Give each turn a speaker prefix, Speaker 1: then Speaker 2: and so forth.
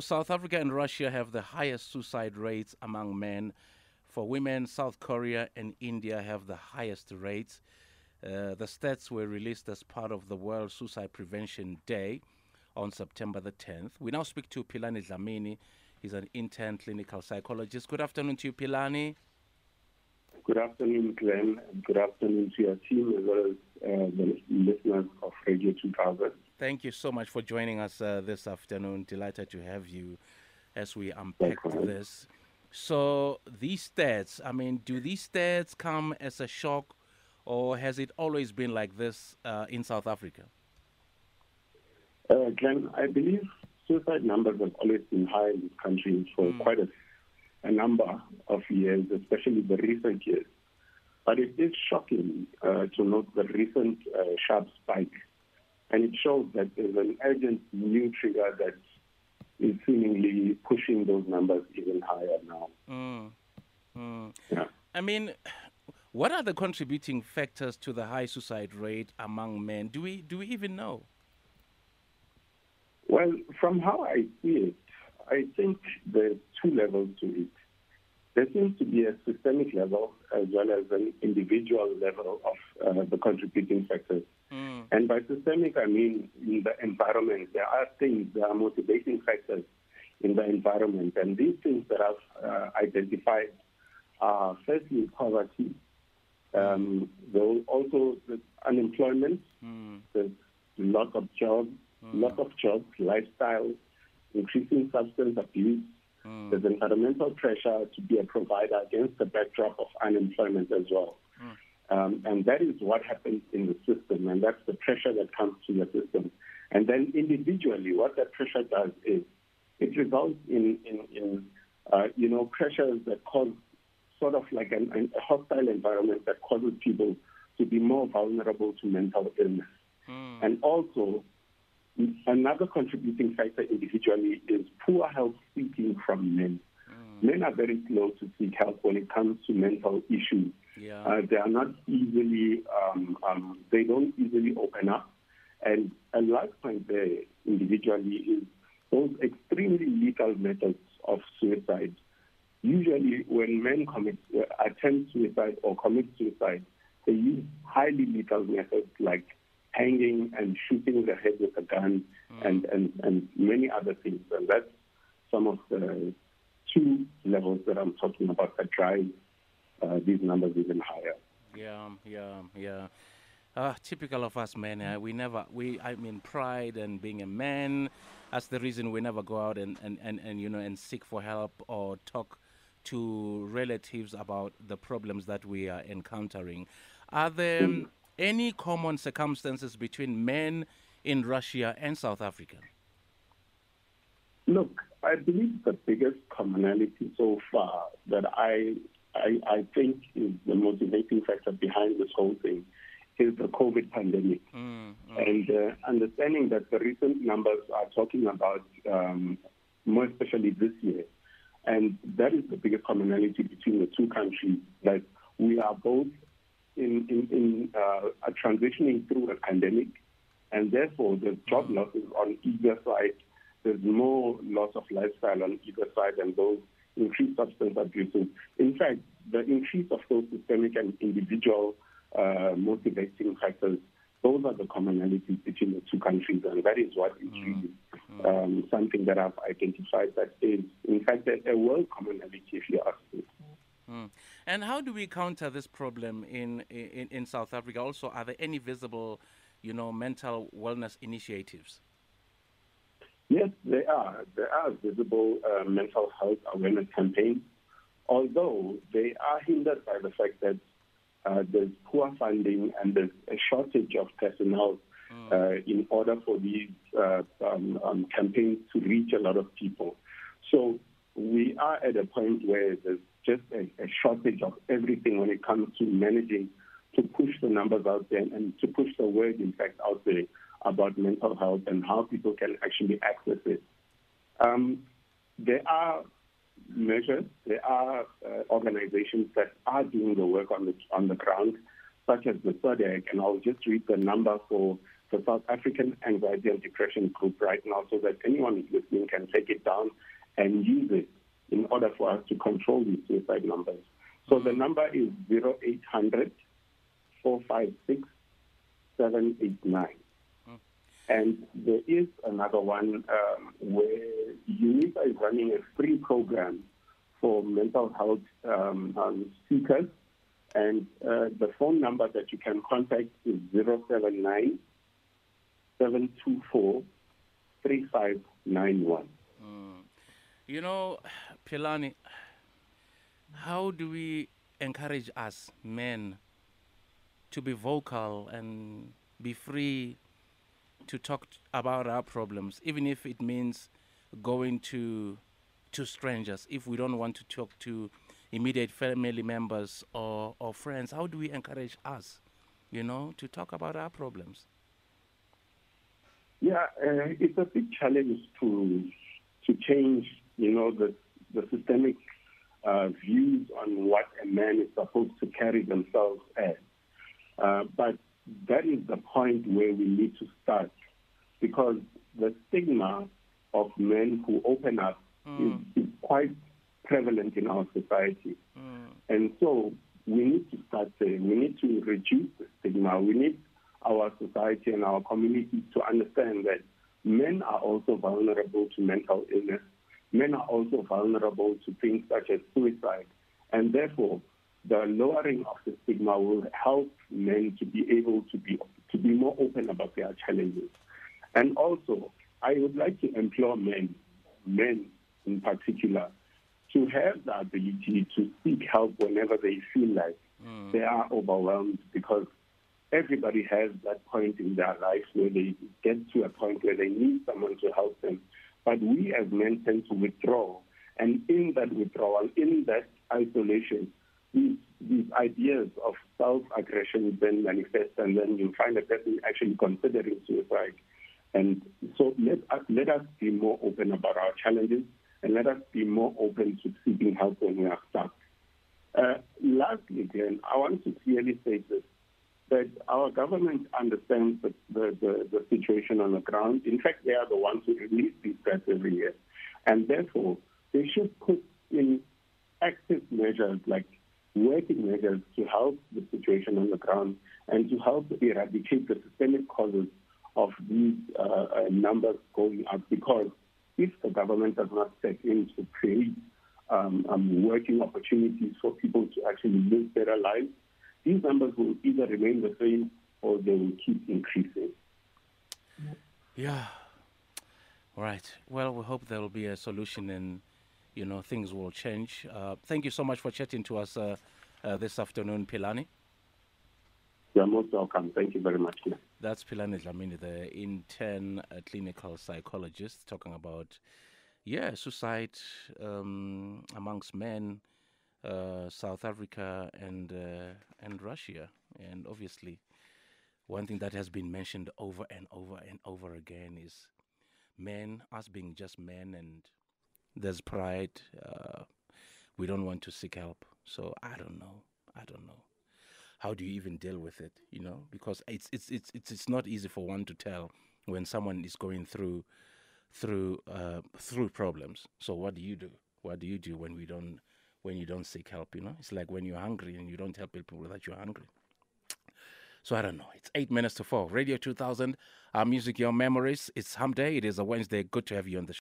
Speaker 1: South Africa and Russia have the highest suicide rates among men. For women, South Korea and India have the highest rates. Uh, the stats were released as part of the World Suicide Prevention Day on September the 10th. We now speak to Philani Dlamini. He's an intern clinical psychologist. Good afternoon to you, Philani.
Speaker 2: Good afternoon, Glenn, good afternoon to your team as well as uh, the listeners of Radio 2000.
Speaker 1: Thank you so much for joining us uh, this afternoon. Delighted to have you as we unpack this. So, these stats, I mean, do these stats come as a shock or has it always been like this uh, in South Africa?
Speaker 2: Uh, Glenn, I believe suicide numbers have always been high in this country for mm. quite a, a, number of years, especially the recent years. But it is shocking uh, to note the recent uh, sharp spike and it shows that there's an urgent new trigger that is seemingly pushing those numbers even higher now.
Speaker 1: Mm. Mm. Yeah. I mean, what are the contributing factors to the high suicide rate among men? Do we do we even know?
Speaker 2: Well, from how I see it, I think there's two levels to it. There seems to be a systemic level as well as an individual level of uh, the contributing factors. Mm. And by systemic, I mean in the environment. There are things, there are motivating factors in the environment. And these things that I've uh, identified are firstly poverty, um, though also the unemployment, mm. there's lack of jobs, mm. lack of jobs, lifestyle, increasing substance abuse. Mm. There's environmental pressure to be a provider against the backdrop of unemployment as well. Um, and that is what happens in the system, and that's the pressure that comes to the system. And then individually, what that pressure does is it results in, in, in uh, you know, pressures that cause sort of like an, an, a hostile environment that causes people to be more vulnerable to mental illness. Mm. And also, another contributing factor individually is poor health seeking from men. Mm. Men are very slow to seek help when it comes to mental issues. Yeah. Uh, they are not easily, um, um, they don't easily open up. And a large point there individually is those extremely lethal methods of suicide. Usually, when men commit, uh, attempt suicide or commit suicide, they use highly lethal methods like hanging and shooting the head with a gun mm. and, and, and many other things. And that's some of the two levels that I'm talking about that drive these numbers even higher.
Speaker 1: Yeah, yeah, yeah. Uh, typical of us men, uh, we never, we, I mean, pride and being a man, that's the reason we never go out and, and, and, and, you know, and seek for help or talk to relatives about the problems that we are encountering. Are there mm. any common circumstances between men in Russia and South Africa?
Speaker 2: Look, I believe the biggest commonality so far that I I, I think is the motivating factor behind this whole thing is the COVID pandemic. Mm, mm. And uh, understanding that the recent numbers are talking about um, more especially this year. And that is the biggest commonality between the two countries, that we are both in, in, in uh, transitioning through a pandemic, and therefore the job mm. losses on either side. There's more loss of lifestyle on either side, and those increased substance abuses. In fact, the increase of those systemic and individual uh, motivating factors, those are the commonalities between the two countries, and that is what is really um, something that I've identified that is, in fact, a, a world commonality, if you ask me.
Speaker 1: Mm. And how do we counter this problem in, in, in South Africa? Also, are there any visible, you know, mental wellness initiatives?
Speaker 2: Yes, there are. There are visible uh, mental health awareness campaigns, although they are hindered by the fact that uh, there's poor funding and there's a shortage of personnel mm. uh, in order for these uh, um, um, campaigns to reach a lot of people. So we are at a point where there's just a, a shortage of everything when it comes to managing to push the numbers out there and to push the word, in fact, out there about mental health and how people can actually access it. Um, there are measures, there are uh, organizations that are doing the work on the on the ground, such as the SADAG, and I'll just read the number for the South African Anxiety and Depression Group right now so that anyone listening can take it down and use it in order for us to control these suicide numbers. So the number is 0800 456 789. And there is another one um, where UNISA is running a free program for mental health um, um, seekers. And uh, the phone number that you can contact is 079 724 3591.
Speaker 1: Mm. You know, Philani, how do we encourage us men to be vocal and be free to talk about our problems, even if it means going to to strangers. If we don't want to talk to immediate family members or, or friends, how do we encourage us, you know, to talk about our problems?
Speaker 2: Yeah, uh, it's a big challenge to to change, you know, the the systemic uh, views on what a man is supposed to carry themselves as. Uh, but that is the point where we need to start because the stigma of men who open up mm. is, is, quite prevalent in our society. Mm. And so we need to start there. We need to reduce the stigma. We need our society and our community to understand that men are also vulnerable to mental illness. Men are also vulnerable to things such as suicide. And therefore, the lowering of the stigma will help men to be able to be to be more open about their challenges. And also, I would like to implore men, men in particular, to have the ability to seek help whenever they feel like mm. they are overwhelmed because everybody has that point in their life where they get to a point where they need someone to help them. But we as men tend to withdraw. And in that withdrawal, in that isolation, these, these ideas of self-aggression then manifest, and then you find a person actually considering suicide. And so let us, let us be more open about our challenges, and let us be more open to seeking help when we are stuck. Uh, lastly, Glenn, I want to clearly say this, that our government understands the, the, the, the situation on the ground. In fact, they are the ones who release these threats every year. And therefore, they should put in active measures like working measures to help the situation on the ground and to help eradicate the systemic causes of these uh, uh, numbers going up. Because if the government does not step in to create um, um, working opportunities for people to actually live better lives, these numbers will either remain the same or they will keep increasing.
Speaker 1: Yeah. Right. Well, we hope there will be a solution and you know, things will change. Uh, thank you so much for chatting to us uh, uh, this afternoon, Philani.
Speaker 2: You're most welcome. Thank you very much.
Speaker 1: That's Philani Dlamini, the intern uh, clinical psychologist, talking about, yeah, suicide um, amongst men, uh, South Africa and uh, and Russia, and obviously, one thing that has been mentioned over and over and over again is men, us being just men, and there's pride. Uh, we don't want to seek help. So I don't know. I don't know. How do you even deal with it? You know, because it's it's it's it's it's not easy for one to tell when someone is going through through uh, through problems. So what do you do? What do you do when we don't when you don't seek help? You know, it's like when you're hungry and you don't tell people that you're hungry. So I don't know. It's eight minutes to four. Radio 2000, our music, your memories. It's Hump Day. It is a Wednesday. Good to have you on the show.